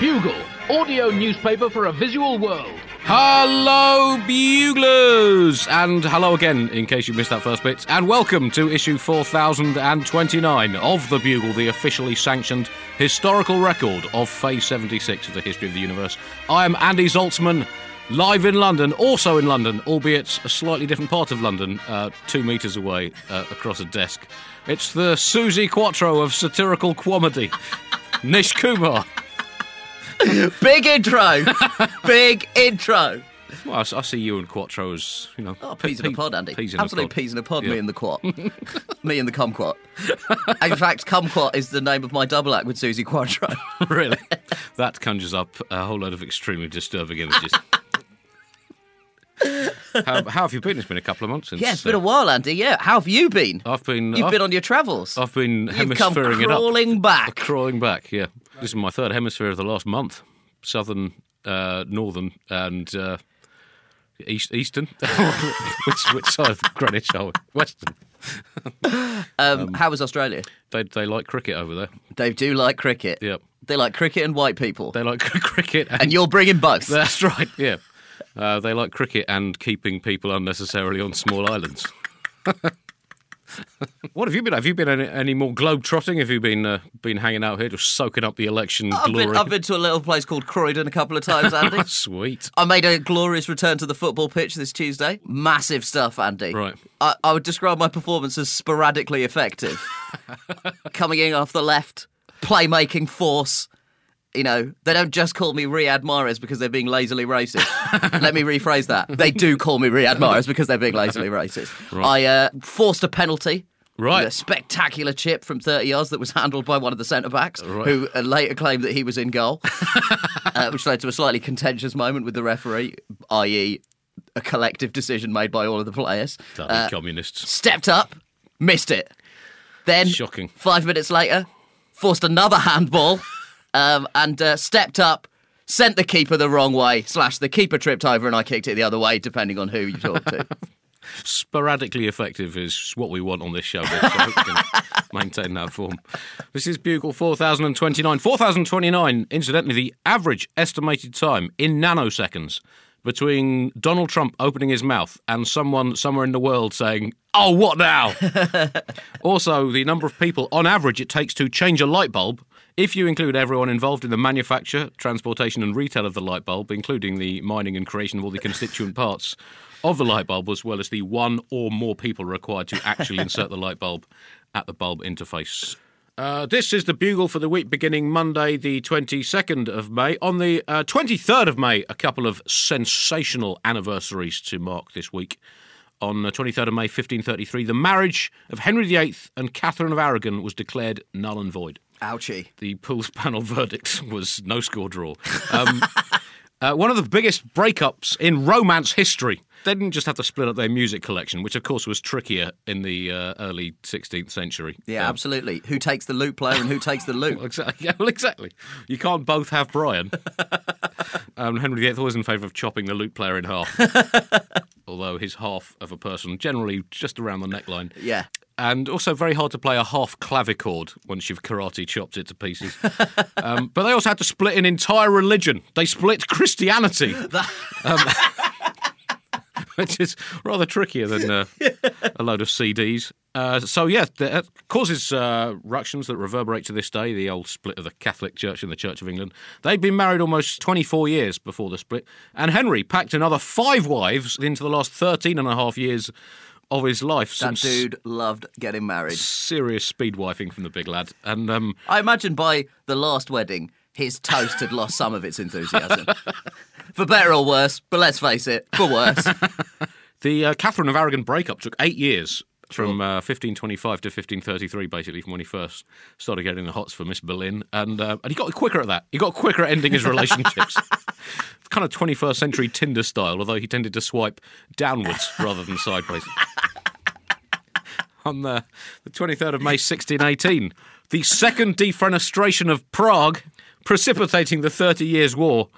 Bugle, audio newspaper for a visual world. Hello, buglers! And hello again, in case you missed that first bit. And welcome to issue 4029 of The Bugle, the officially sanctioned historical record of Phase 76 of the history of the universe. I am Andy Zaltzman, live in London, also in London, albeit a slightly different part of London, uh, two metres away uh, across a desk. It's the Suzi Quatro of satirical comedy, Nish Kumar. Big intro. Big intro. Well, I, see you and Quatro as, you know. Oh, peas in a pod, Andy. Peas in a Absolute pod. peas in a pod, Yeah. me and the quat. me and the kumquat. In fact, kumquat is the name of my double act with Suzi Quatro. really? That conjures up a whole load of extremely disturbing images. how, how have you been? It's been a couple of months since. yeah, it's been uh, a while, Andy. Yeah, how have you been? I've been. You've I've, been on your travels. I've been You've come hemisphering it up. crawling back. Crawling back, yeah. This is my third hemisphere of the last month. Southern, uh, northern, and uh, east, eastern. which, which side of Greenwich are we? Western. Um, how was Australia? They, they like cricket over there. They do like cricket. Yep. They like cricket and white people. They like cricket. And, and you're bringing both. That's right, yeah. Uh, they like cricket and keeping people unnecessarily on small islands. what have you been? Have you been any, any more globe trotting? Have you been uh, been hanging out here, just soaking up the election I've glory? been, I've been to a little place called Croydon a couple of times, Andy. Sweet. I made a glorious return to the football pitch this Tuesday. Massive stuff, Andy. Right. I, I would describe my performance as sporadically effective. Coming in off the left, playmaking force. You know, they don't just call me Riyad Mahrez because they're being lazily racist. Let me rephrase that. They do call me Riyad Mahrez because they're being lazily racist. I uh, forced a penalty. Right. A spectacular chip from 30 yards that was handled by one of the centre backs, who uh, later claimed that he was in goal, uh, which led to a slightly contentious moment with the referee, i.e., a collective decision made by all of the players. Uh, communists. stepped up, missed it. Then, Shocking. five minutes later, forced another handball um, and uh, stepped up, sent the keeper the wrong way, slash the keeper tripped over and I kicked it the other way, depending on who you talk to. Sporadically effective is what we want on this show. So hope we can maintain that form. This is Bugle 4029. 4029, incidentally, the average estimated time in nanoseconds between Donald Trump opening his mouth and someone somewhere in the world saying, Oh, what now? also, the number of people on average it takes to change a light bulb. If you include everyone involved in the manufacture, transportation, and retail of the light bulb, including the mining and creation of all the constituent parts of the light bulb, as well as the one or more people required to actually insert the light bulb at the bulb interface. Uh, this is the bugle for the week beginning Monday, the 22nd of May. On the uh, 23rd of May, a couple of sensational anniversaries to mark this week. On the 23rd of May, 1533, the marriage of Henry VIII and Catherine of Aragon was declared null and void. Ouchie. The Pools panel verdict was no score draw. Um, uh, one of the biggest breakups in romance history. They didn't just have to split up their music collection, which of course was trickier in the uh, early 16th century. Yeah, Um, absolutely. Who takes the lute player and who takes the lute? Exactly. Yeah, well, exactly. You can't both have Brian. um, Henry VIII was in favour of chopping the lute player in half, although his half of a person generally just around the neckline. Yeah. And also very hard to play a half clavichord once you've karate chopped it to pieces. um, but they also had to split an entire religion. They split Christianity. Um, which is rather trickier than uh, a load of CDs. Uh, so yeah, that causes uh, ructions that reverberate to this day. The old split of the Catholic Church and the Church of England. They'd been married almost 24 years before the split, and Henry packed another five wives into the last 13 and a half years of his life. That Some dude loved getting married. serious speed wifing from the big lad, and um, I imagine by the last wedding, his toast had lost some of its enthusiasm. for better or worse, but let's face it, for worse. The uh, Catherine of Aragon breakup took eight years from uh, 1525 to 1533, basically, from when he first started getting the hots for Miss Boleyn. And, uh, and he got quicker at that. He got quicker at ending his relationships. kind of 21st century Tinder style, although he tended to swipe downwards rather than sideways. On the, the 23rd of May 1618, the second defenestration of Prague, precipitating the Thirty Years' War,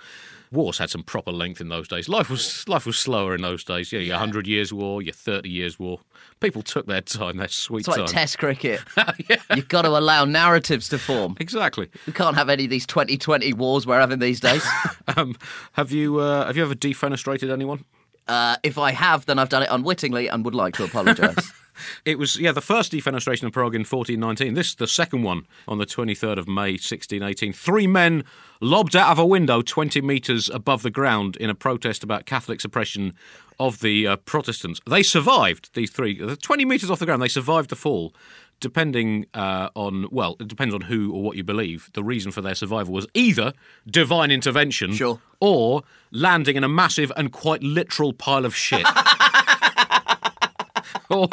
Wars had some proper length in those days. Life was life was slower in those days. Yeah, your hundred years war, your thirty years war. People took their time, their sweet It's like time. Test cricket. You've got to allow narratives to form. exactly. We can't have any of these 2020 wars we're having these days. Um, have you uh, have you ever defenestrated anyone? Uh, if I have, then I've done it unwittingly and would like to apologise. It was yeah the first defenestration of Prague in 1419. This is the second one on the 23rd of May 1618. Three men lobbed out of a window 20 metres above the ground in a protest about Catholic suppression of the uh, Protestants. They survived these three uh, 20 metres off the ground. They survived the fall. Depending uh, on well, it depends on who or what you believe. The reason for their survival was either divine intervention, Sure. or landing in a massive and quite literal pile of shit. or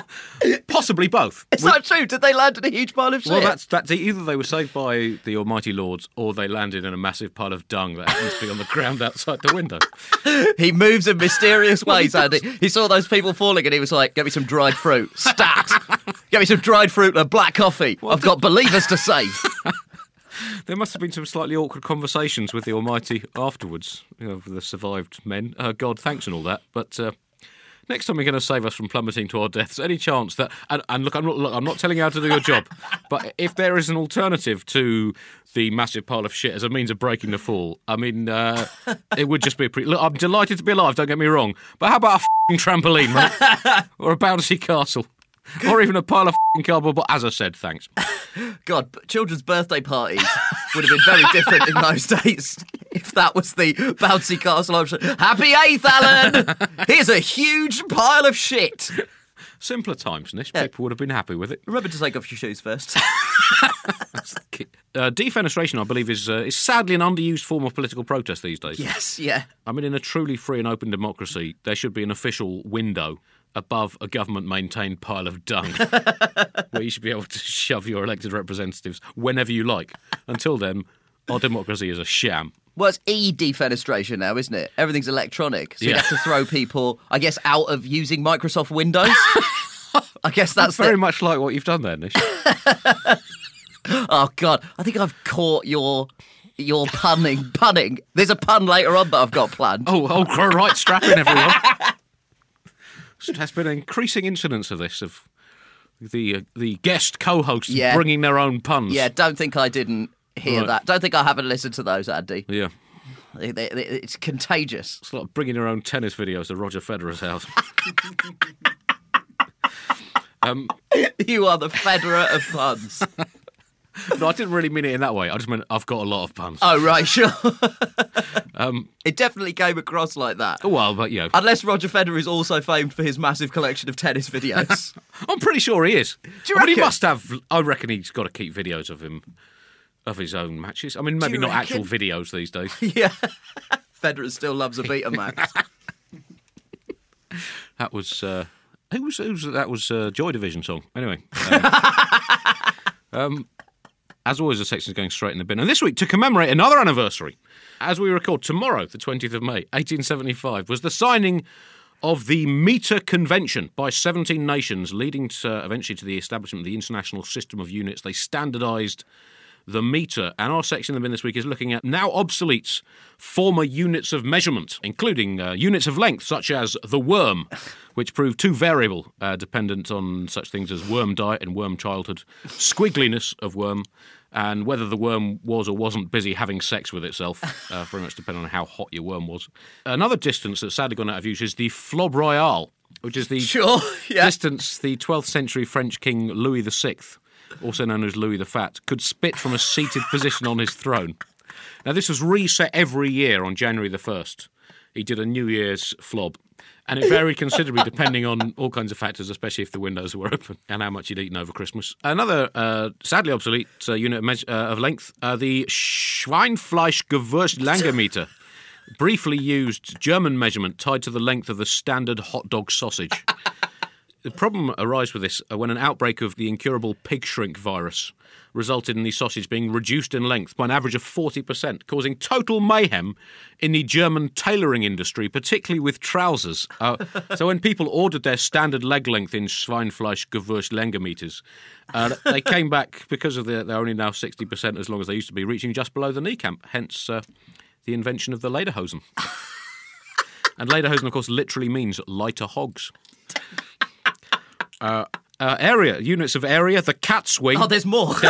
possibly both. Is that true? Did they land in a huge pile of shit? Well, that's that's either they were saved by the Almighty Lords, or they landed in a massive pile of dung that happens to be on the ground outside the window. He moves in mysterious ways, Andy. He saw those people falling and he was like, get me some dried fruit. Stat! Get me some dried fruit and a black coffee. I've got believers to save. There must have been some slightly awkward conversations with the Almighty afterwards, you know, with the survived men. Uh, God, thanks and all that. But uh, next time you're going to save us from plummeting to our deaths, any chance that and, and look, I'm not look, I'm not telling you how to do your job, but if there is an alternative to the massive pile of shit as a means of breaking the fall, I mean, uh, it would just be a pretty. Look, I'm delighted to be alive. Don't get me wrong, but how about a fing trampoline, mate, or a bouncy castle? Or even a pile of fing cardboard, but as I said, thanks. God, children's birthday parties would have been very different in those days if that was the bouncy castle option. Happy 8th, Alan! Here's a huge pile of shit. Simpler times, Nish. People would have been happy with it. Remember to take off your shoes first. Uh, defenestration, I believe, is uh, is sadly an underused form of political protest these days. yes, yeah. I mean, in a truly free and open democracy, there should be an official window above a government-maintained pile of dung, where you should be able to shove your elected representatives whenever you like. Until then, our democracy is a sham. Well, it's e defenestration now, isn't it? Everything's electronic. So you have to throw people, I guess, out of using Microsoft Windows. I guess that's Very the- much like what you've done there, Nish. Oh God, I think I've caught your your punning. punning. There's a pun later on that I've got planned. Oh, oh, right, strap in, everyone. There has been an increasing incidence of this, of the uh, the guest co-hosts Yeah. bringing their own puns. Yeah, don't think I didn't hear Right. that. Don't think I haven't listened to those, Andy. yeah. They- they- they- It's contagious. It's like bringing your own tennis videos to Roger Federer's house. um, You are the Federer of puns. no, I didn't really mean it in that way. I just meant I've got a lot of puns. Oh right, sure. Um, it definitely came across like that. well, but you know, Unless Roger Federer is also famed for his massive collection of tennis videos. I'm pretty sure he is. you I mean, he must have. I reckon he's got to keep videos of him, of his own matches. I mean, maybe not actual videos these days. yeah. Federer still loves a Betamax. That was uh, who was, who was that was uh, Joy Division song. Anyway, um, um, as always, the section is going straight in the bin. And this week, to commemorate another anniversary, as we record tomorrow, the twentieth of May, eighteen seventy-five, was the signing of the Meter Convention by 17 nations, leading to, eventually to the establishment of the international system of units. They standardised the meter. And our section in the bin this week is looking at now obsolete former units of measurement, including uh, units of length such as the worm, which proved too variable, uh, dependent on such things as worm diet and worm childhood, squiggliness of worm, and whether the worm was or wasn't busy having sex with itself, uh, very much depending on how hot your worm was. Another distance that's sadly gone out of use is the flob royale, which is the Sure, yeah. distance the 12th century French king Louis VI, also known as Louis the Fat, could spit from a seated position on his throne. Now, this was reset every year on January the 1st. He did a New Year's flob. And it varied considerably depending on all kinds of factors, especially if the windows were open and how much he'd eaten over Christmas. Another uh, sadly obsolete uh, unit of, uh, of length, uh, the Schweinfleischgewürzlangermeter, briefly used German measurement tied to the length of the standard hot dog sausage. The problem arose with this uh, when an outbreak of the incurable pig shrink virus resulted in the sausage being reduced in length by an average of 40%, causing total mayhem in the German tailoring industry, particularly with trousers. Uh, so when people ordered their standard leg length in Schweinfleisch Gewürzlängermeters, uh, they came back because of the, they're only now 60% as long as they used to be, reaching just below the knee camp. Hence, uh, the invention of the Lederhosen. and Lederhosen, of course, literally means lighter hogs. Uh, uh, area, units of area, the cat's wing. Oh, there's more.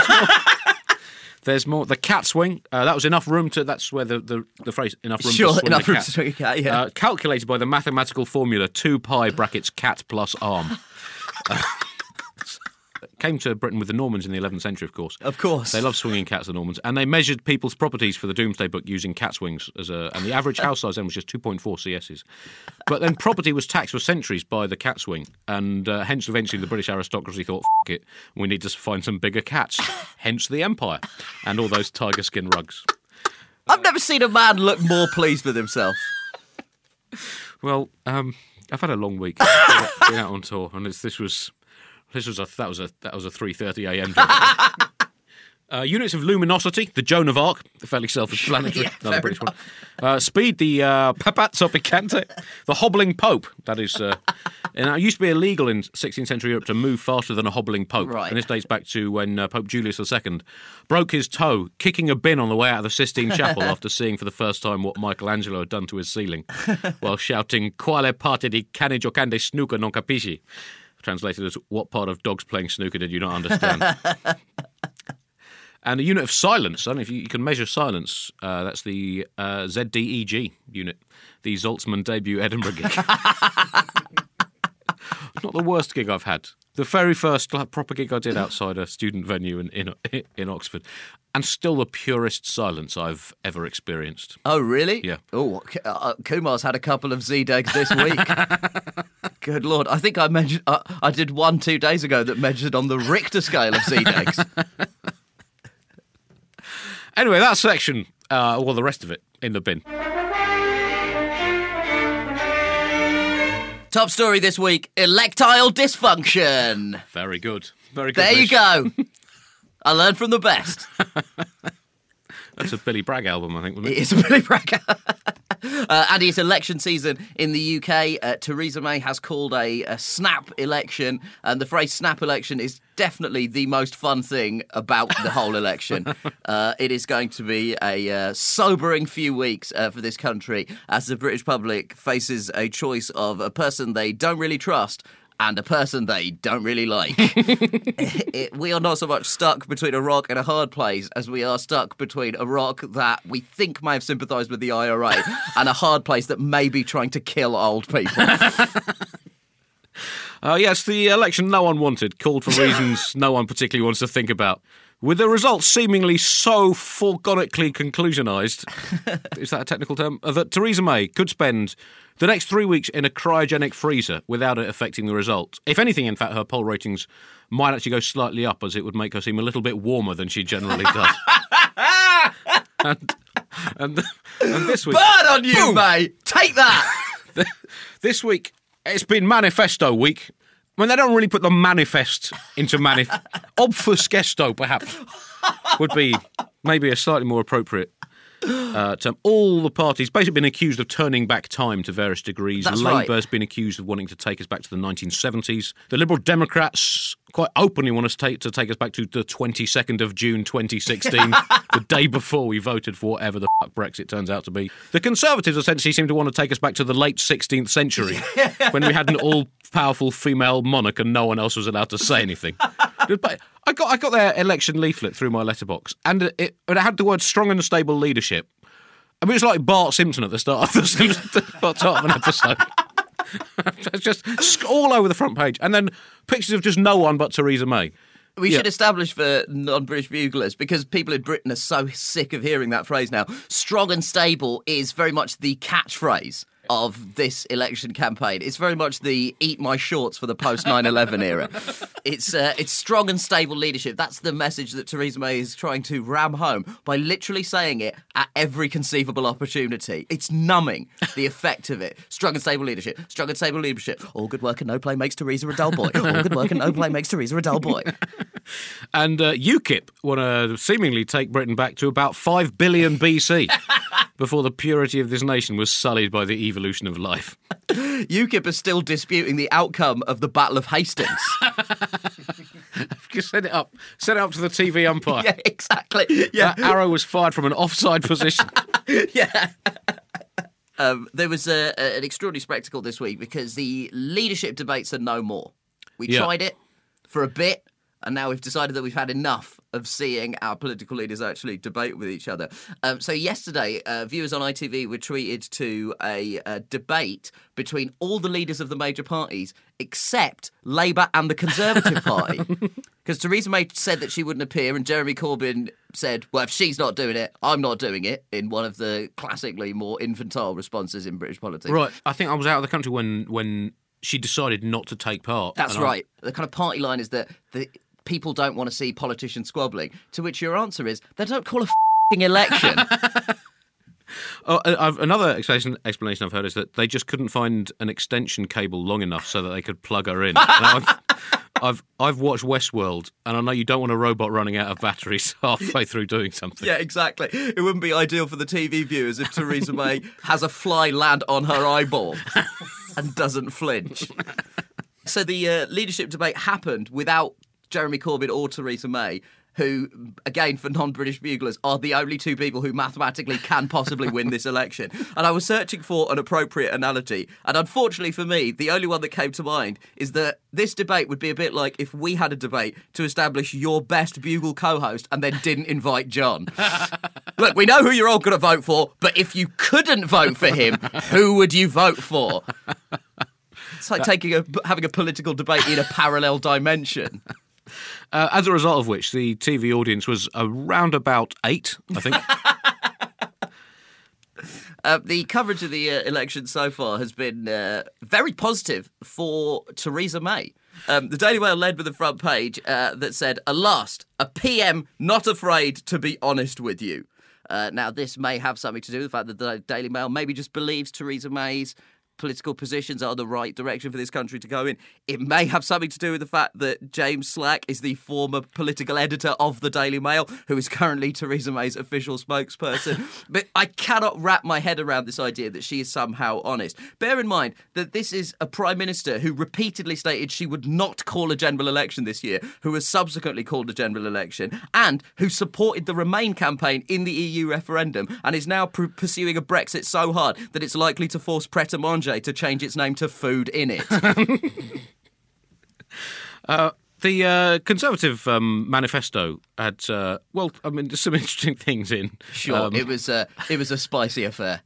There's more. The cat's wing. Uh, that was enough room to. That's where the, the, the phrase enough room Sure, to swing enough room cat. to swing a cat, yeah. Uh, calculated by the mathematical formula two pi brackets cat plus arm. Came to Britain with the Normans in the 11th century, of course. Of course. They love swinging cats, the Normans, and they measured people's properties for the Domesday Book using cat's wings as a, and the average house size then was just 2.4 CSs. But then property was taxed for centuries by the cat's wing, and uh, hence eventually the British aristocracy thought, "F it, we need to find some bigger cats." hence the empire and all those tiger skin rugs. I've never seen a man look more pleased with himself. Well, um, I've had a long week. been out- out on tour, and it's, this was this was a that was a that was a three thirty a.m. Uh, units of luminosity, the Joan of Arc, the fairly self-explanatory, Yeah, another British one. Uh, speed, the uh, Papazzo Picante, the hobbling pope. That is, uh, and it used to be illegal in 16th century Europe to move faster than a hobbling pope. Right. And this dates back to when uh, Pope Julius II broke his toe kicking a bin on the way out of the Sistine Chapel after seeing for the first time what Michelangelo had done to his ceiling, while shouting "Quale parte di cane giocante snooker non capisci?" Translated as "What part of dogs playing snooker did you not understand?" And a unit of silence. I don't know if you, you can measure silence. Uh, that's the uh, ZDEG unit, the Zaltzman debut Edinburgh gig. Not the worst gig I've had. The very first proper gig I did outside a student venue in, in in Oxford, and still the purest silence I've ever experienced. Oh, really? Yeah. Oh, uh, Kumar's had a couple of Z dags this week. Good lord! I think I measured. Uh, I did one two days ago that measured on the Richter scale of Z dags. Anyway, that section, uh, well, the rest of it in the bin. Top story this week: electile dysfunction. Very good. Very good. There you go. I learned from the best. That's a Billy Bragg album, I think. Wasn't it? It is a Billy Bragg. uh, and it's election season in the UK. Uh, Theresa May has called a, a snap election, and the phrase snap election is definitely the most fun thing about the whole election. uh, it is going to be a uh, sobering few weeks uh, for this country as the British public faces a choice of a person they don't really trust. And a person they don't really like. it, we are not so much stuck between a rock and a hard place as we are stuck between a rock that we think may have sympathised with the IRA and a hard place that may be trying to kill old people. Uh, yes, the election no one wanted, called for reasons no one particularly wants to think about. With the results seemingly so foregonically conclusionised, is that a technical term? Uh, that Theresa May could spend the next three weeks in a cryogenic freezer without it affecting the result. If anything, in fact, her poll ratings might actually go slightly up as it would make her seem a little bit warmer than she generally does. and, and, and this week. Bird on you, May! Take that! This week, it's been manifesto week. I mean, they don't really put the manifest into manif. Obfuscesto, perhaps, would be maybe a slightly more appropriate uh, term. All the parties basically been accused of turning back time to various degrees. That's right. Labour's been accused of wanting to take us back to the 1970s. The Liberal Democrats quite openly want us to take, to take us back to the 22nd of June 2016, the day before we voted for whatever the fuck Brexit turns out to be. The Conservatives essentially seem to want to take us back to the late 16th century, when we had an all-powerful female monarch and no one else was allowed to say anything. But I got I got their election leaflet through my letterbox, and it, it had the word "strong and stable leadership." I mean, it was like Bart Simpson at the start of the, the start of an episode. it's just all over the front page, and then pictures of just no one but Theresa May. We Yeah. should establish for non British buglers, because people in Britain are so sick of hearing that phrase now. Strong and stable is very much the catchphrase of this election campaign. It's very much the eat my shorts for the post 9 11 era. It's, uh, it's strong and stable leadership. That's the message that Theresa May is trying to ram home by literally saying it at every conceivable opportunity. It's numbing the effect of it. Strong and stable leadership. Strong and stable leadership. All good work and no play makes Theresa a dull boy. All good work and no play makes Theresa a dull boy. And uh, UKIP want to seemingly take Britain back to about 5 billion BC before the purity of this nation was sullied by the evolution of life. UKIP is still disputing the outcome of the Battle of Hastings. Just set it up. Set it up to the TV umpire. yeah, exactly. Yeah. That arrow was fired from an offside position. yeah. Um, there was a, a- an extraordinary spectacle this week because the leadership debates are no more. We Yeah. tried it for a bit, and now we've decided that we've had enough of seeing our political leaders actually debate with each other. Um, so yesterday, uh, viewers on ITV were treated to a, a debate between all the leaders of the major parties except Labour and the Conservative Party. Because Theresa May said that she wouldn't appear, and Jeremy Corbyn said, "Well, if she's not doing it, I'm not doing it." In one of the classically more infantile responses in British politics. Right. I think I was out of the country when when she decided not to take part. That's and I- right. The kind of party line is that the people don't want to see politicians squabbling. To which your answer is, they don't call a fing election. Oh, I've, another explanation, explanation I've heard is that they just couldn't find an extension cable long enough so that they could plug her in. I've, I've I've watched Westworld, and I know you don't want a robot running out of batteries halfway through doing something. yeah, exactly. It wouldn't be ideal for the TV viewers if Theresa May has a fly land on her eyeball and doesn't flinch. So the uh, leadership debate happened without Jeremy Corbyn or Theresa May. Who, again, for non British buglers, are the only two people who mathematically can possibly win this election. And I was searching for an appropriate analogy. And unfortunately for me, the only one that came to mind is that this debate would be a bit like if we had a debate to establish your best bugle co host and then didn't invite John. Look, we know who you're all going to vote for, but if you couldn't vote for him, who would you vote for? It's like taking a having a political debate in a parallel dimension. Uh, as a result of which, the TV audience was around about eight, I think. Uh, the coverage of the uh, election so far has been uh, very positive for Theresa May. Um, the Daily Mail led with a front page uh, that said, "At last, a PM not afraid to be honest with you." Uh, now, this may have something to do with the fact that the Daily Mail maybe just believes Theresa May's political positions are the right direction for this country to go in. It may have something to do with the fact that James Slack is the former political editor of the Daily Mail, who is currently Theresa May's official spokesperson. but I cannot wrap my head around this idea that she is somehow honest. Bear in mind that this is a prime minister who repeatedly stated she would not call a general election this year, who has subsequently called a general election, and who supported the Remain campaign in the EU referendum, and is now pr- pursuing a Brexit so hard that it's likely to force Pret a Manger to change its name to Food in It. The uh, Conservative um, manifesto had, uh, well, I mean, there's some interesting things in. Sure, Um, it was a it was a spicy affair.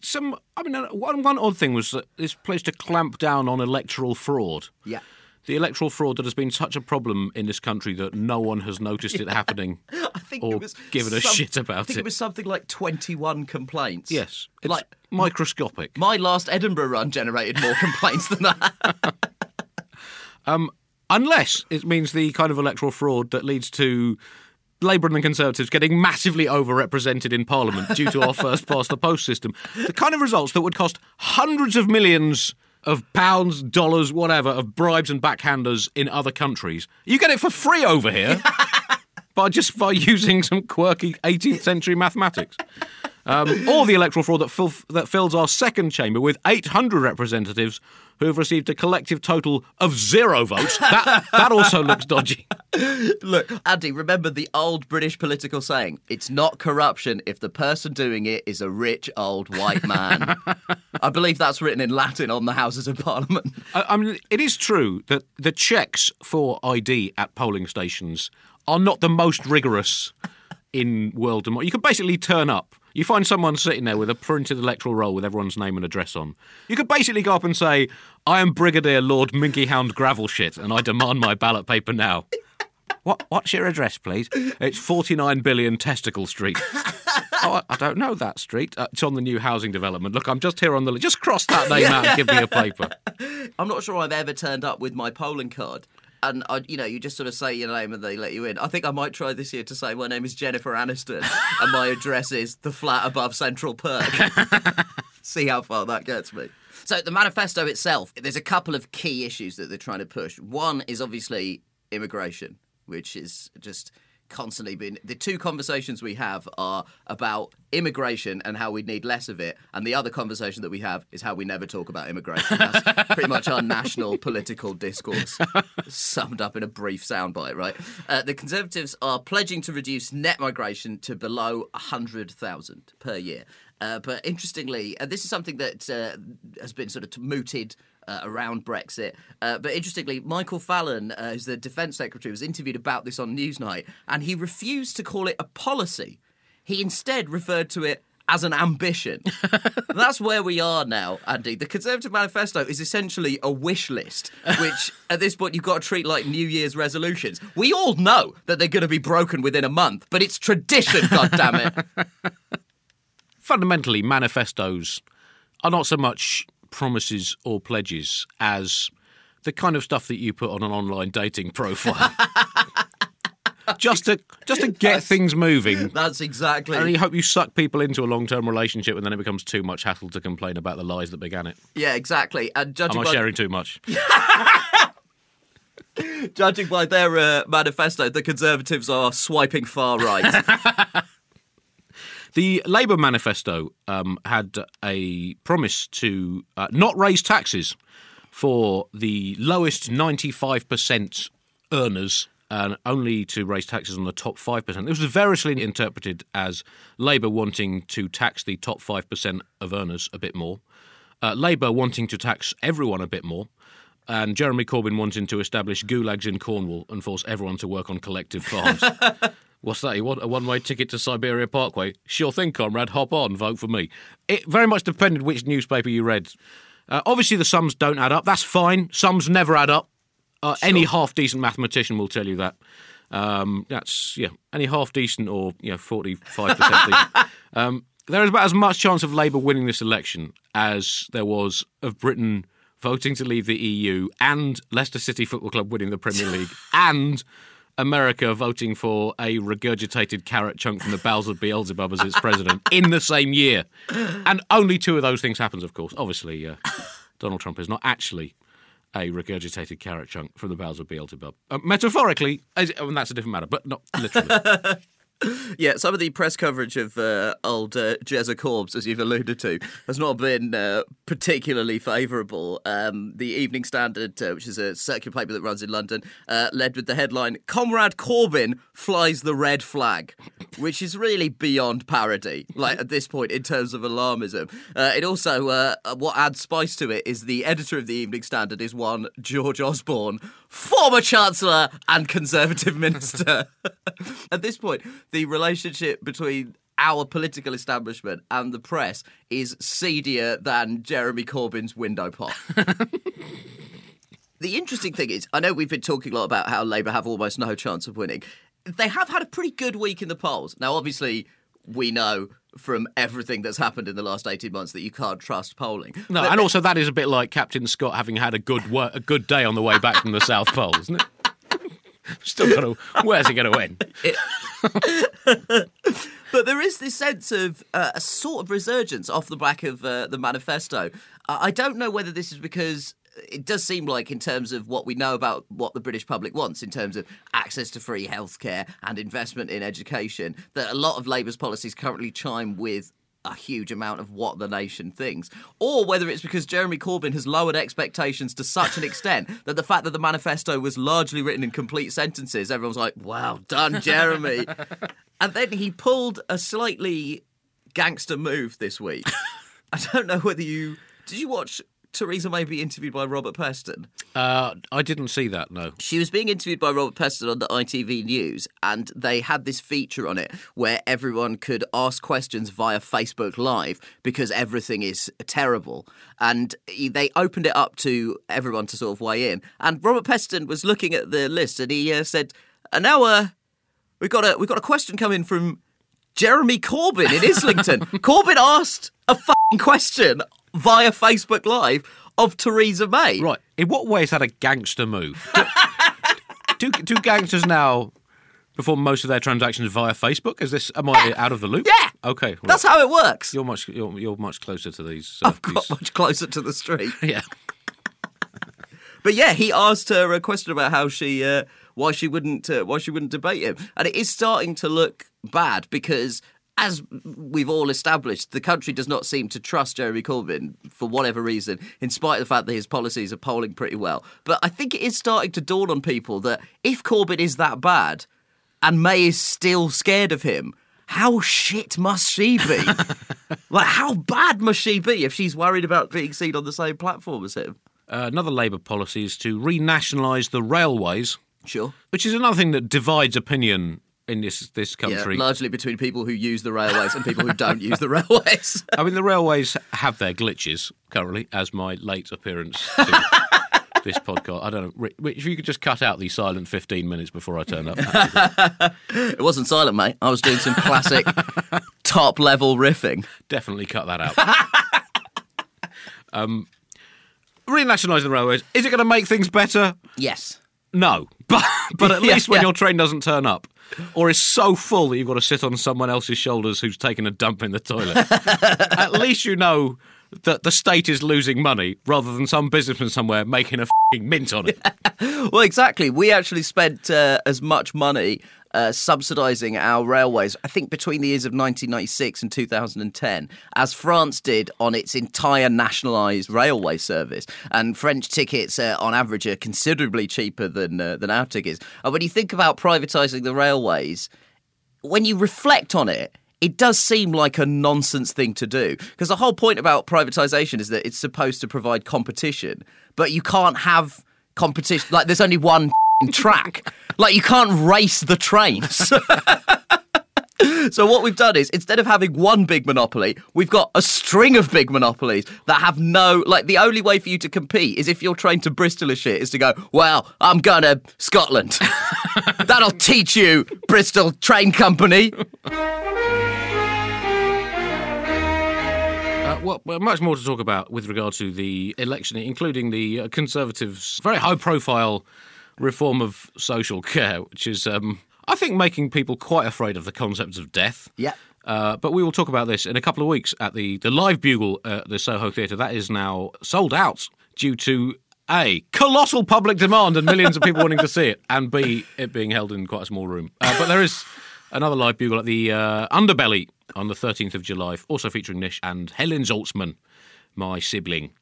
some, I mean, uh, one, one odd thing was that this pledged to clamp down on electoral fraud. Yeah. The electoral fraud that has been such a problem in this country that no one has noticed it happening I think or it was given a some- shit I about think it. it was something like twenty one complaints. Yes, it's like microscopic. my last Edinburgh run generated more complaints than that. Um, unless it means the kind of electoral fraud that leads to Labour and the Conservatives getting massively overrepresented in Parliament due to our first past the post system. The kind of results that would cost hundreds of millions of pounds, dollars, whatever, of bribes and backhanders in other countries. You get it for free over here by just by using some quirky 18th century mathematics. Um, or the electoral fraud that, fill, that fills our second chamber with 800 representatives who have received a collective total of zero votes. That, that also looks dodgy. Look, Andy, remember the old British political saying: "It's not corruption if the person doing it is a rich old white man." I believe that's written in Latin on the Houses of Parliament. I, I mean, it is true that the checks for ID at polling stations are not the most rigorous in world democracy. You can basically turn up. You find someone sitting there with a printed electoral roll with everyone's name and address on. You could basically go up and say, "I am Brigadier Lord Minky Hound Gravelshit, and I demand my ballot paper now." What, what's your address, please? It's 49 billion Testicle Street. oh, I, I don't know that street. Uh, it's on the new housing development. Look, I'm just here on the. li- Just cross that name out and give me a paper. I'm not sure I've ever turned up with my polling card. And I, you know, you just sort of say your name and they let you in. I think I might try this year to say my name is Jennifer Aniston and my address is the flat above Central Perk. See how far that gets me. So the manifesto itself, there's a couple of key issues that they're trying to push. One is obviously immigration, which is just constantly been the two conversations we have are about immigration and how we need less of it, and the other conversation that we have is how we never talk about immigration. That's pretty much our national political discourse, summed up in a brief soundbite. Right? Uh, the Conservatives are pledging to reduce net migration to below hundred thousand per year. Uh, but interestingly, uh, this is something that uh, has been sort of mooted uh, around Brexit. Uh, but interestingly, Michael Fallon, uh, who's the Defence Secretary, was interviewed about this on Newsnight, and he refused to call it a policy. He instead referred to it as an ambition. That's where we are now, Andy. The Conservative Manifesto is essentially a wish list, which at this point you've got to treat like New Year's resolutions. We all know that they're going to be broken within a month, but it's tradition, goddammit. Fundamentally, manifestos are not so much promises or pledges as the kind of stuff that you put on an online dating profile. just to just to get things moving. That's exactly. And you hope you suck people into a long-term relationship, and then it becomes too much hassle to complain about the lies that began it. Yeah, exactly. And Am judging I by, sharing too much? judging by their uh, manifesto, the Conservatives are swiping far right. The Labour manifesto um, had a promise to uh, not raise taxes for the lowest 95% earners and only to raise taxes on the top 5%. This was variously interpreted as Labour wanting to tax the top 5% of earners a bit more, uh, Labour wanting to tax everyone a bit more, and Jeremy Corbyn wanting to establish gulags in Cornwall and force everyone to work on collective farms. What's that? You want a one way ticket to Siberia Parkway? Sure thing, comrade. Hop on, vote for me. It very much depended which newspaper you read. Uh, obviously, the sums don't add up. That's fine. Sums never add up. Uh, Any half decent mathematician will tell you that. Um, that's, yeah, any half decent or, you know, 45% decent. Um, there is about as much chance of Labour winning this election as there was of Britain voting to leave the EU and Leicester City Football Club winning the Premier League and America voting for a regurgitated carrot chunk from the bowels of Beelzebub as its president in the same year. And only two of those things happens, of course. Obviously, uh, Donald Trump is not actually a regurgitated carrot chunk from the bowels of Beelzebub. Uh, metaphorically, as, and that's a different matter, but not literally. Yeah, some of the press coverage of uh, old uh, Jezza Corbs, as you've alluded to, has not been uh, particularly favourable. Um, the Evening Standard, uh, which is a circular paper that runs in London, uh, led with the headline "Comrade Corbyn flies the red flag," which is really beyond parody. Like at this point, in terms of alarmism, uh, it also uh, what adds spice to it is the editor of the Evening Standard is one George Osborne, former Chancellor and Conservative Minister. at this point, the relationship between our political establishment and the press is seedier than Jeremy Corbyn's window pot. the interesting thing is, I know we've been talking a lot about how Labour have almost no chance of winning. They have had a pretty good week in the polls. Now, obviously, we know from everything that's happened in the last 18 months that you can't trust polling. No, But and also that is a bit like Captain Scott having had a good wor- a good day on the way back from the South Pole, isn't it? Still got to. Where's it going to end? But there is this sense of uh, a sort of resurgence off the back of uh, the manifesto. Uh, I don't know whether this is because it does seem like, in terms of what we know about what the British public wants, in terms of access to free healthcare and investment in education, that a lot of Labour's policies currently chime with a huge amount of what the nation thinks, or whether it's because Jeremy Corbyn has lowered expectations to such an extent that the fact that the manifesto was largely written in complete sentences, everyone's like, wow, done, Jeremy." and then he pulled a slightly gangster move this week. I don't know whether you did you watch Theresa May be interviewed by Robert Peston. Uh, I didn't see that. No. She was being interviewed by Robert Peston on the ITV News, and they had this feature on it where everyone could ask questions via Facebook Live because everything is terrible. And they opened it up to everyone to sort of weigh in. And Robert Peston was looking at the list, and he uh, said, "And now, uh, we've got a we've got a question coming from Jeremy Corbyn in Islington. Corbyn asked a fucking question via Facebook Live of Theresa May. Right. In what way is that a gangster move? Do, do, do gangsters now perform most of their transactions via Facebook? Is this? Am I out of the loop? Yeah. Okay. right. That's how it works. You're much. You're, you're much closer to these. Uh, I've got these- much closer to the street. yeah. But yeah, he asked her a question about how she, uh, why she wouldn't, uh, why she wouldn't debate him, and it is starting to look bad because. As we've all established, the country does not seem to trust Jeremy Corbyn for whatever reason, in spite of the fact that his policies are polling pretty well. But I think it is starting to dawn on people that if Corbyn is that bad, and May is still scared of him, how shit must she be? like, how bad must she be if she's worried about being seen on the same platform as him? Uh, another Labour policy is to renationalise the railways, Sure. which is another thing that divides opinion in this this Yeah, country. largely between people who use the railways and people who don't use the railways. I mean, the railways have their glitches currently, as my late appearance to this podcast. I don't know. If you could just cut out the silent 15 minutes before I turn up. it wasn't silent, mate. I was doing some classic top level riffing. Definitely cut that out. um, renationalising the railways, is it going to make things better? Yes. No. But, but at Yeah, least when yeah. your train doesn't turn up or is so full that you've got to sit on someone else's shoulders who's taken a dump in the toilet, at least you know that the state is losing money rather than some businessman somewhere making a fing mint on it. Well, exactly. We actually spent uh, as much money uh, subsidising our railways, I think, between the years of 1996 and 2010, as France did on its entire nationalised railway service. And French tickets, uh, on average, are considerably cheaper than uh, than our tickets. And when you think about privatising the railways, when you reflect on it, it does seem like a nonsense thing to do because the whole point about privatization is that it's supposed to provide competition, but you can't have competition. Like, there's only one track. Like, you can't race the trains. So what we've done is instead of having one big monopoly, we've got a string of big monopolies that have no like the only way for you to compete is if your train to Bristol is shit is to go, well, I'm going to Scotland. That'll teach you, Bristol Train Company. Uh, well, well, much more to talk about with regard to the election, including the uh, Conservatives' very high profile reform of social care, which is, um, I think, making people quite afraid of the concept of death. Yeah. Uh, but we will talk about this in a couple of weeks at the, the live bugle at the Soho Theatre. That is now sold out due to A, colossal public demand and millions of people wanting to see it, and B, it being held in quite a small room. Uh, but there is another live bugle at the uh, Underbelly on the 13th of July, also featuring Nish and Helen Zaltzman, my sibling.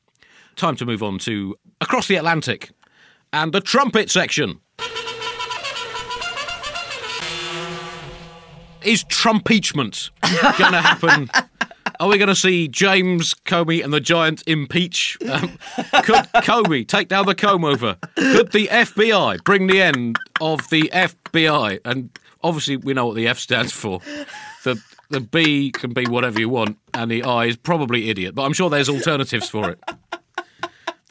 Time to move on to Across the Atlantic and the trumpet section. Is trumpeachment going to happen? Are we going to see James Comey and the Giant impeach? Um, could Comey take down the comb over? Could the FBI bring the end of the FBI? And obviously, we know what the F stands for. The the B can be whatever you want, and the I is probably idiot. But I'm sure there's alternatives for it.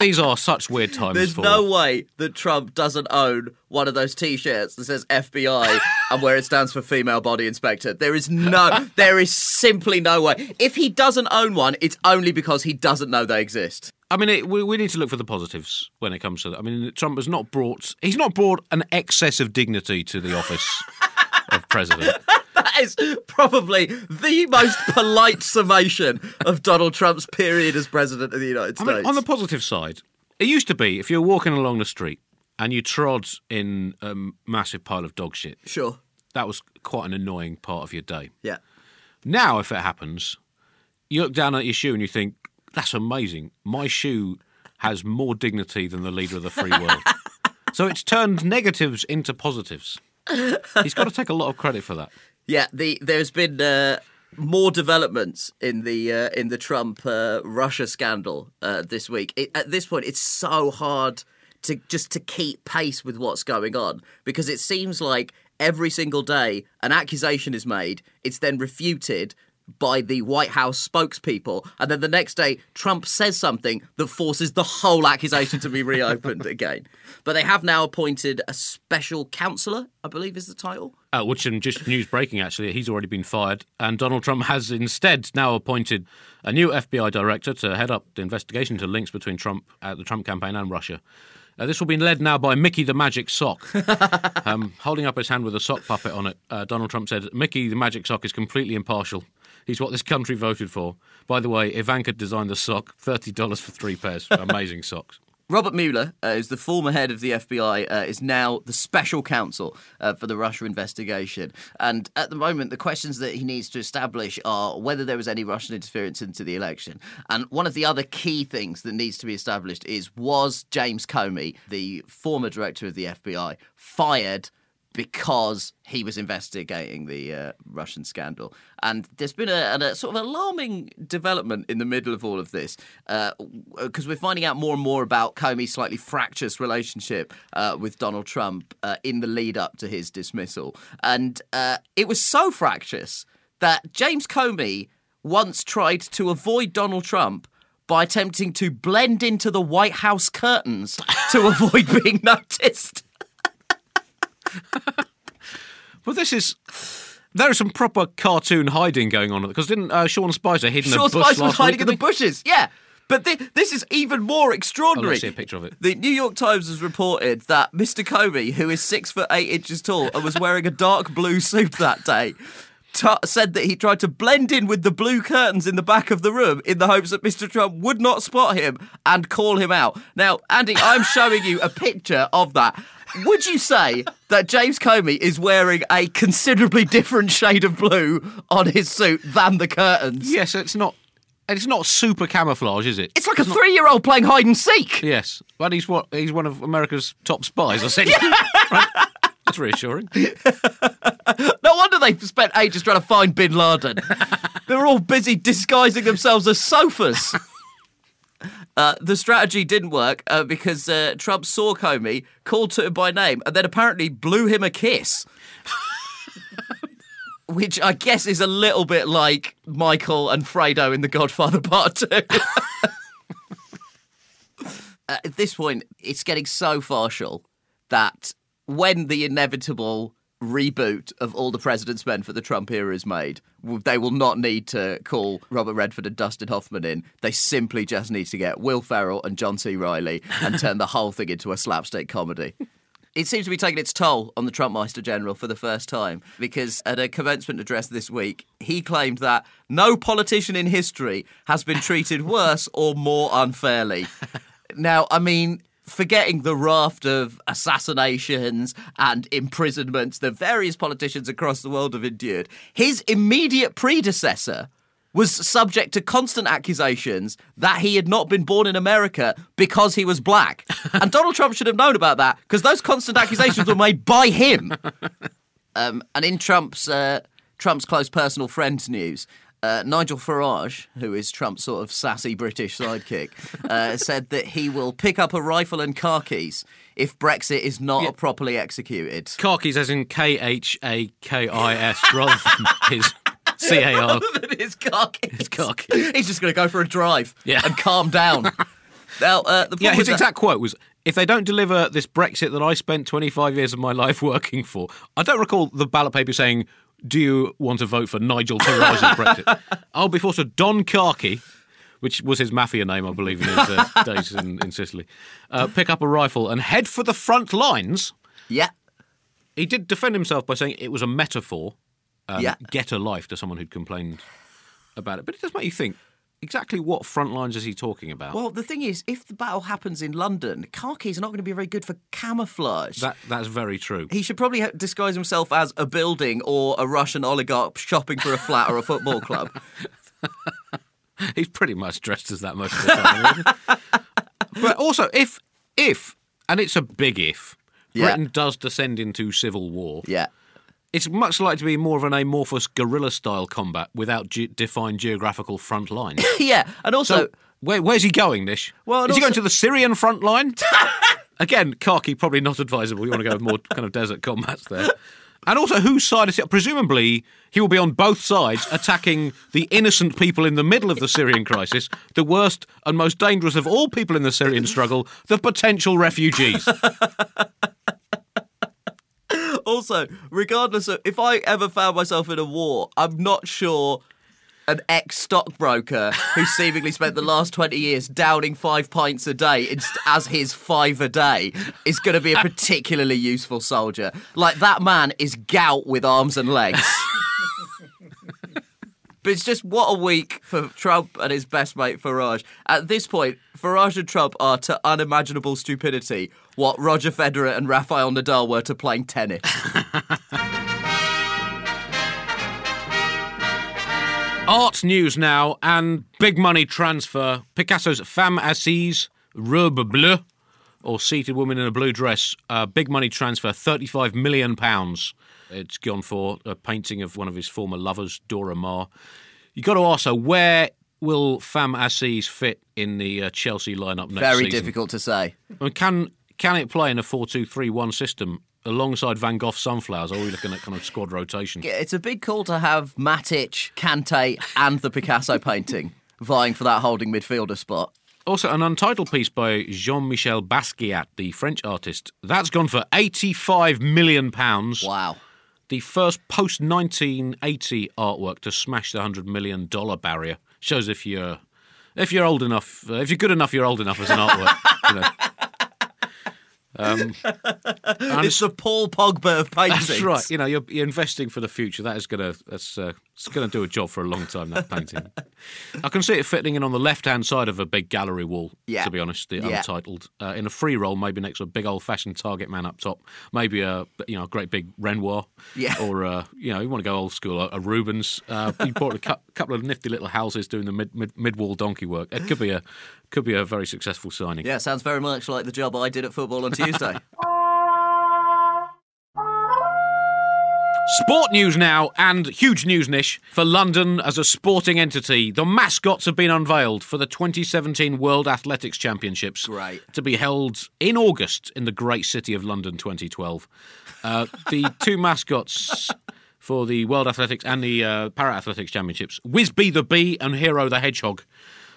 These are such weird times. There's for no way that Trump doesn't own one of those T-shirts that says FBI and where it stands for female body inspector. There is no, there is simply no way. If he doesn't own one, it's only because he doesn't know they exist. I mean, it, we, we need to look for the positives when it comes to that. I mean, Trump has not brought he's not brought an excess of dignity to the office of president. That is probably the most polite summation of Donald Trump's period as president of the United I States. mean, on the positive side, it used to be if you were walking along the street and you trod in a massive pile of dog shit, sure. that was quite an annoying part of your day. Yeah. Now, if it happens, you look down at your shoe and you think, that's amazing. My shoe has more dignity than the leader of the free world. so it's turned negatives into positives. He's got to take a lot of credit for that. Yeah, the there's been uh, more developments in the uh, in the Trump uh, Russia scandal uh, this week. It, at this point, it's so hard to just to keep pace with what's going on because it seems like every single day an accusation is made, it's then refuted by the White House spokespeople, and then the next day Trump says something that forces the whole accusation to be reopened again. But they have now appointed a special counselor, I believe is the title. Uh, which, and just news breaking actually, he's already been fired. And Donald Trump has instead now appointed a new FBI director to head up the investigation into links between Trump, uh, the Trump campaign, and Russia. Uh, this will be led now by Mickey the Magic Sock. um, holding up his hand with a sock puppet on it, uh, Donald Trump said, Mickey the Magic Sock is completely impartial. He's what this country voted for. By the way, Ivanka designed the sock, $30 for three pairs. Amazing socks. Robert Mueller, uh, who's the former head of the FBI, uh, is now the special counsel uh, for the Russia investigation. And at the moment, the questions that he needs to establish are whether there was any Russian interference into the election. And one of the other key things that needs to be established is was James Comey, the former director of the FBI, fired because he was investigating the uh, Russian scandal. And there's been a, a, sort of alarming development in the middle of all of this because uh, we're finding out more and more about Comey's slightly fractious relationship uh, with Donald Trump uh, in the lead up to his dismissal. And uh, it was so fractious that James Comey once tried to avoid Donald Trump by attempting to blend into the White House curtains to avoid being noticed. Well, this is. There is some proper cartoon hiding going on because didn't uh, Sean Spicer hid in Sean Spicer was hiding week, in the bushes. Yeah. But thi- this is even more Oh, extraordinary. let's see a picture of it. The New York Times has reported that Mr. Comey, who is six foot eight inches tall and was wearing a dark blue suit that day, t- said that he tried to blend in with the blue curtains in the back of the room in the hopes that Mr. Trump would not spot him and call him out. Now, Andy, I'm showing you a picture of that. Would you say that James Comey is wearing a considerably different shade of blue on his suit than the curtains? Yes, it's not. It's not super camouflage, is it? It's like a three-year-old playing hide and seek. Yes, but he's what? He's one of America's top spies, essentially. right? That's reassuring. No wonder they spent ages trying to find Bin Laden. they were all busy disguising themselves as sofas. Uh, the strategy didn't work uh, because uh, Trump saw Comey, called to him by name, and then apparently blew him a kiss. Which I guess is a little bit like Michael and Fredo in The Godfather Part 2. Uh, at this point, it's getting so partial that when the inevitable reboot of All the President's Men for the Trump era is made, they will not need to call Robert Redford and Dustin Hoffman in. They simply just need to get Will Ferrell and John C. Reilly and turn the whole thing into a slapstick comedy. It seems to be taking its toll on the Trump Meister General for the first time because at a commencement address this week, he claimed that no politician in history has been treated worse or more unfairly. Now, I mean, forgetting the raft of assassinations and imprisonments that various politicians across the world have endured, his immediate predecessor was subject to constant accusations that he had not been born in America because he was black. and Donald Trump should have known about that because those constant accusations were made by him. Um, and in Trump's uh, Trump's close personal friends news, uh, Nigel Farage, who is Trump's sort of sassy British sidekick, uh, said that he will pick up a rifle and car keys if Brexit is not properly executed. Car keys as in K H A K I S rather than his C A R. his car keys. His car keys. He's just going to go for a drive Yeah. and calm down. now, uh, the Yeah, his with that- exact quote was if they don't deliver this Brexit that I spent 25 years of my life working for, I don't recall the ballot paper saying, Do you want to vote for Nigel Farage's Brexit? I'll be forced to Don Carkey, which was his mafia name, I believe, in his uh, days in, in Sicily, uh, pick up a rifle and head for the front lines. Yeah, He did defend himself by saying it was a metaphor. Um, Yeah. Get a life to someone who'd complained about it. But it does make you think exactly what front lines is he talking about? Well, the thing is, if the battle happens in London, car keys are not going to be very good for camouflage. that That's very true. he should probably disguise himself as a building or a Russian oligarch shopping for a flat or a football club. He's pretty much dressed as that most of the time. but also, if if and it's a big if, Yeah. Britain does descend into civil war, Yeah. It's much like to be more of an amorphous guerrilla-style combat without ge- defined geographical front lines. Yeah, and also, So, where, where's he going, Nish? Well, is he going also- to the Syrian front line? Again, khaki probably not advisable. You want to go with more kind of desert combats there. And also, whose side is he? Presumably, he will be on both sides, attacking the innocent people in the middle of the Syrian crisis, the worst and most dangerous of all people in the Syrian struggle, the potential refugees. Also, regardless of if I ever found myself in a war, I'm not sure an ex stockbroker who seemingly spent the last 20 years downing five pints a day as his five a day is going to be a particularly useful soldier. Like, that man is gout with arms and legs. But it's just what a week for Trump and his best mate Farage. At this point, Farage and Trump are to unimaginable stupidity what Roger Federer and Rafael Nadal were to playing tennis. Art news now and big money transfer. Picasso's Femme Assise, Robe Bleue, or Seated Woman in a Blue Dress, uh, big money transfer, £35 million. It's gone for a painting of one of his former lovers, Dora Maar. You've got to ask her, where will Femme Assise fit in the uh, Chelsea lineup next Very season? difficult to say. I mean, can, can it play in a 4 2 3 1 system alongside Van Gogh Sunflowers? Are we looking at kind of squad rotation? It's a big call to have Matic, Kante, and the Picasso painting vying for that holding midfielder spot. Also, an untitled piece by Jean Michel Basquiat, the French artist. That's gone for £85 million. Wow. The first post 1980 artwork to smash the $100 million barrier. Shows if you're. If you're old enough, uh, if you're good enough, you're old enough as an artwork. you know. Um, and It's the Paul Pogba of paintings. That's right. You know, you're, you're investing for the future. That is going to that's uh, it's going to do a job for a long time. That painting. I can see it fitting in on the left hand side of a big gallery wall. Yeah. To be honest, the Yeah. untitled uh, in a free role, maybe next to a big old fashioned Target man up top. Maybe a you know a great big Renoir. Yeah. Or uh, you know you want to go old school, a, a Rubens. Uh, you bought a cou- couple of nifty little houses doing the mid mid mid wall donkey work. It could be a could be a very successful signing. Yeah, sounds very much like the job I did at football on Tuesday. Sport news now, and huge news, Nish, for London as a sporting entity. The mascots have been unveiled for the 2017 World Athletics Championships. Great. To be held in August in the great city of London 2012. Uh, the two mascots for the World Athletics and the uh, Para Athletics Championships Whizbee the Bee and Hero the Hedgehog.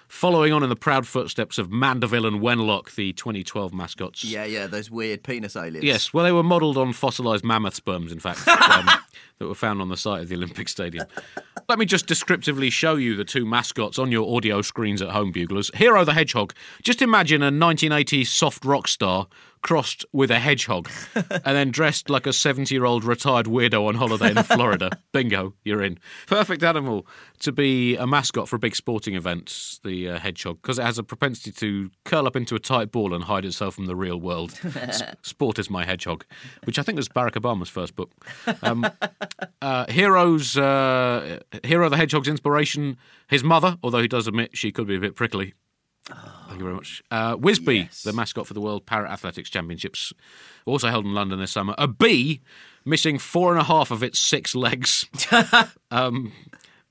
Following on in the proud footsteps of Mandeville and Wenlock, the 2012 mascots. yeah, yeah, those weird penis aliens. Yes, well, they were modelled on fossilised mammoth sperms, in fact, um, that were found on the site of the Olympic Stadium. Let me just descriptively show you the two mascots on your audio screens at home, buglers. Hero the Hedgehog. Just imagine a 1980s soft rock star crossed with a hedgehog and then dressed like a 70 year old retired weirdo on holiday in Florida. Bingo, you're in. Perfect animal to be a mascot for a big sporting event, the uh, hedgehog, because it has a propensity to curl up into a tight ball and hide itself from the real world. S- Sport is my hedgehog, which I think was Barack Obama's first book. Um, uh, Hero's uh, Hero the Hedgehog's inspiration, his mother, although he does admit she could be a bit prickly. Thank you very much. Uh, Whizbee, Yes. the mascot for the World Para Athletics Championships, also held in London this summer. A bee missing four and a half of its six legs. um,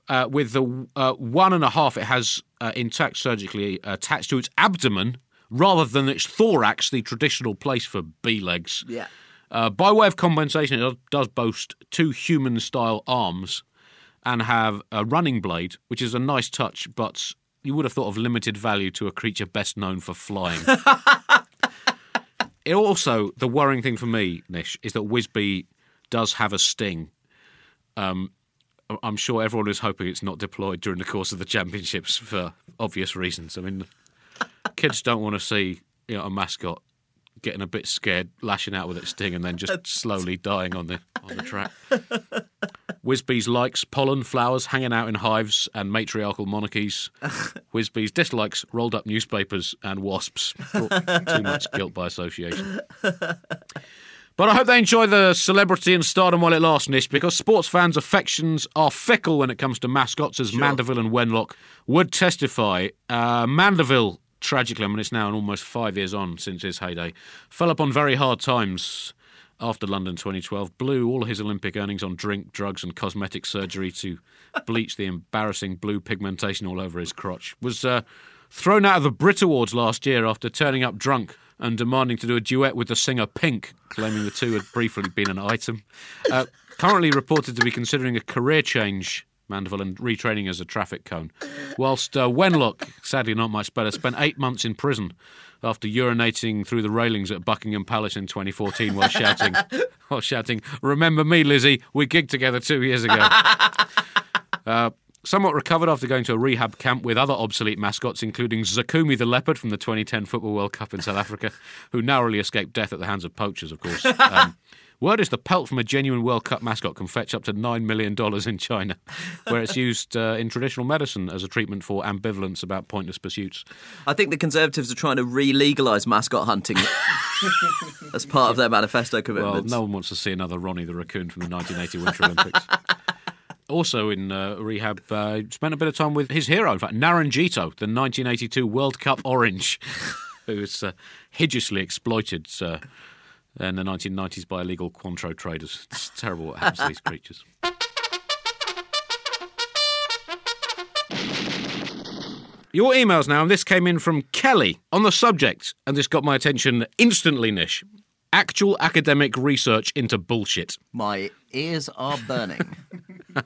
uh, with the uh, one and a half it has uh, intact surgically attached to its abdomen rather than its thorax, the traditional place for bee legs. Yeah. Uh, by way of compensation, it does boast two human style arms and have a running blade, which is a nice touch, but you would have thought of limited value to a creature best known for flying. it also, the worrying thing for me, Nish, is that Whizbee does have a sting. Um, I'm sure everyone is hoping it's not deployed during the course of the championships for obvious reasons. I mean, kids don't want to see you know, a mascot getting a bit scared, lashing out with its sting, and then just slowly dying on the on the track. Whizbees likes pollen, flowers, hanging out in hives, and matriarchal monarchies. Whizbees dislikes rolled up newspapers and wasps. Too much guilt by association. But I hope they enjoy the celebrity and stardom while it lasts, Nish, because sports fans' affections are fickle when it comes to mascots, as Mandeville and Wenlock would testify. Uh, Mandeville, tragically, I mean, it's now almost five years on since his heyday, fell upon very hard times after London 2012, blew all his Olympic earnings on drink, drugs, and cosmetic surgery to bleach the embarrassing blue pigmentation all over his crotch, was uh, thrown out of the Brit Awards last year after turning up drunk and demanding to do a duet with the singer Pink, claiming the two had briefly been an item. Uh, currently reported to be considering a career change, Mandeville, and retraining as a traffic cone. Whilst uh, Wenlock, sadly not much better, spent eight months in prison after urinating through the railings at Buckingham Palace in 2014 while shouting, while shouting, "Remember me, Lizzie? We gigged together two years ago." Uh, Somewhat recovered after going to a rehab camp with other obsolete mascots, including Zakumi the leopard from the 2010 Football World Cup in South Africa, who narrowly escaped death at the hands of poachers, of course. Um, Word is the pelt from a genuine World Cup mascot can fetch up to $9 million in China, where it's used uh, in traditional medicine as a treatment for ambivalence about pointless pursuits. I think the Conservatives are trying to re legalise mascot hunting as part of their manifesto Well, no one wants to see another Roni the raccoon from the 1980 Winter Olympics. Also in uh, rehab, uh, spent a bit of time with his hero, in fact, Naranjito, the 1982 World Cup Orange, who was uh, hideously exploited uh, in the 1990s by illegal Cointreau traders. It's terrible what happens to these creatures. Your emails now, and this came in from Kelly on the subject, and this got my attention instantly, Nish. Actual academic research into bullshit. My ears are burning.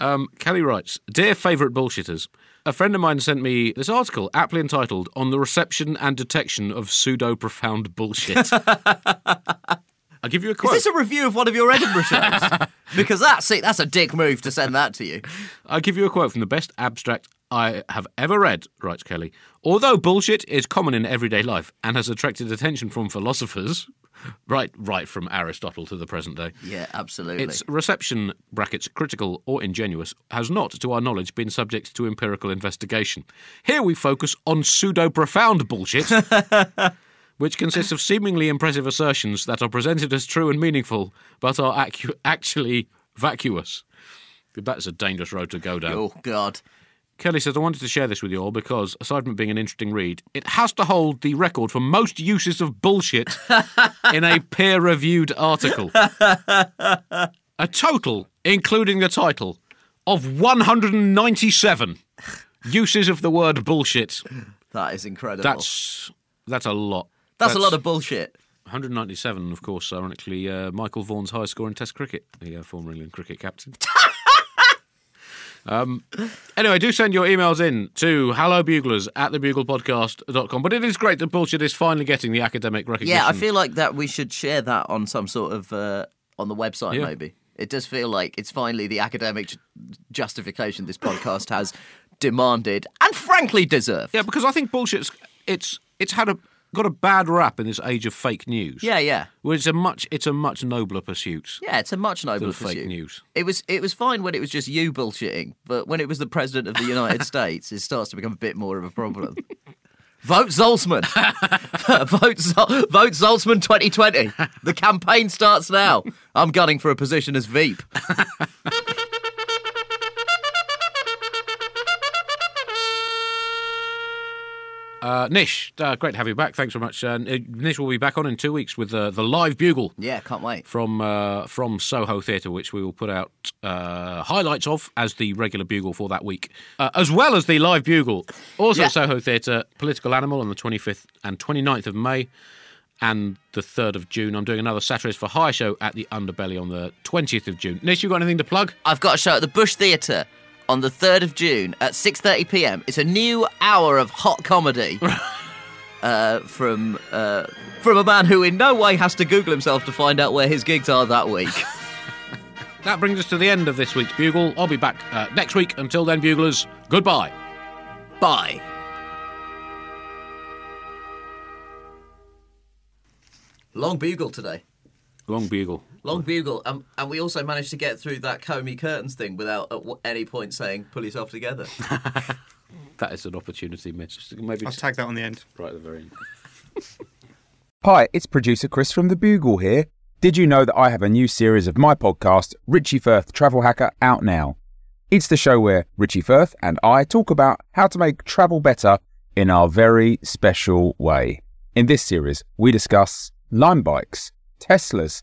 Um, Kelly writes Dear favourite bullshitters, a friend of mine sent me this article, aptly entitled On the Reception and Detection of Pseudo Profound Bullshit. I'll give you a quote. Is this a review of one of your Edinburgh shows? because that's see, that's a dick move to send that to you. I'll give you a quote from the best abstract I have ever read, writes Kelly. Although bullshit is common in everyday life and has attracted attention from philosophers, right, right from Aristotle to the present day, Yeah, absolutely. its reception, brackets, critical or ingenuous, has not, to our knowledge, been subject to empirical investigation. Here we focus on pseudo profound bullshit, which consists of seemingly impressive assertions that are presented as true and meaningful, but are acu- actually vacuous. That's a dangerous road to go down. Oh God. Kelly says, I wanted to share this with you all because, aside from it being an interesting read, it has to hold the record for most uses of bullshit in a peer reviewed article. a total, including the title, of 197 uses of the word bullshit. That is incredible. That's that's a lot. That's a lot of bullshit. 197, of course, ironically, uh, Michael Vaughan's high score in Test cricket, the uh, former England cricket captain. um, anyway, do send your emails in to hellobuglers at thebuglepodcast.com. But it is great that bullshit is finally getting the academic recognition. Yeah, I feel like that we should share that on some sort of uh, on the website. Yeah. Maybe it does feel like it's finally the academic justification this podcast has demanded and frankly deserved. Yeah, because I think bullshit's it's it's had a got a bad rap in this age of fake news. Yeah, yeah, Well, it's a much it's a much nobler pursuit yeah. It's a much nobler than fake pursuit. news. It was it was fine when it was just you bullshitting, but when it was the president of the United States, it starts to become a bit more of a problem. Vote Zaltzman. vote, Zol- vote Zaltzman 2020. The campaign starts now. I'm gunning for a position as Veep. Uh, Nish, uh, great to have you back. Thanks very much. Uh, Nish will be back on in two weeks with uh, the live bugle Yeah, can't wait. from uh, from Soho Theatre, which we will put out uh, highlights of as the regular bugle for that week, uh, as well as the live bugle. Also, Yeah. Soho Theatre, Political Animal on the 25th and 29th of May. And the 3rd of June. I'm doing another Satirist for Hire show at the Underbelly on the 20th of June. Nish, you got anything to plug? I've got a show at the Bush Theatre on the 3rd of June at 6:30 p.m. It's a new hour of hot comedy uh, from uh, from a man who in no way has to Google himself to find out where his gigs are that week. That brings us to the end of this week's Bugle. I'll be back uh, next week. Until then, Buglers, goodbye. Bye. Long bugle today. Long Bugle. Long bugle, um, and we also managed to get through that Comey curtains thing without at w- any point saying "pull yourself together." That is an opportunity missed. Maybe I'll tag that on the end. right at the very end. Hi, it's producer Chris from The Bugle here. Did you know that I have a new series of my podcast, Richie Firth Travel Hacker, out now? It's the show where Richie Firth and I talk about how to make travel better in our very special way. In this series, we discuss Lime bikes, Teslas,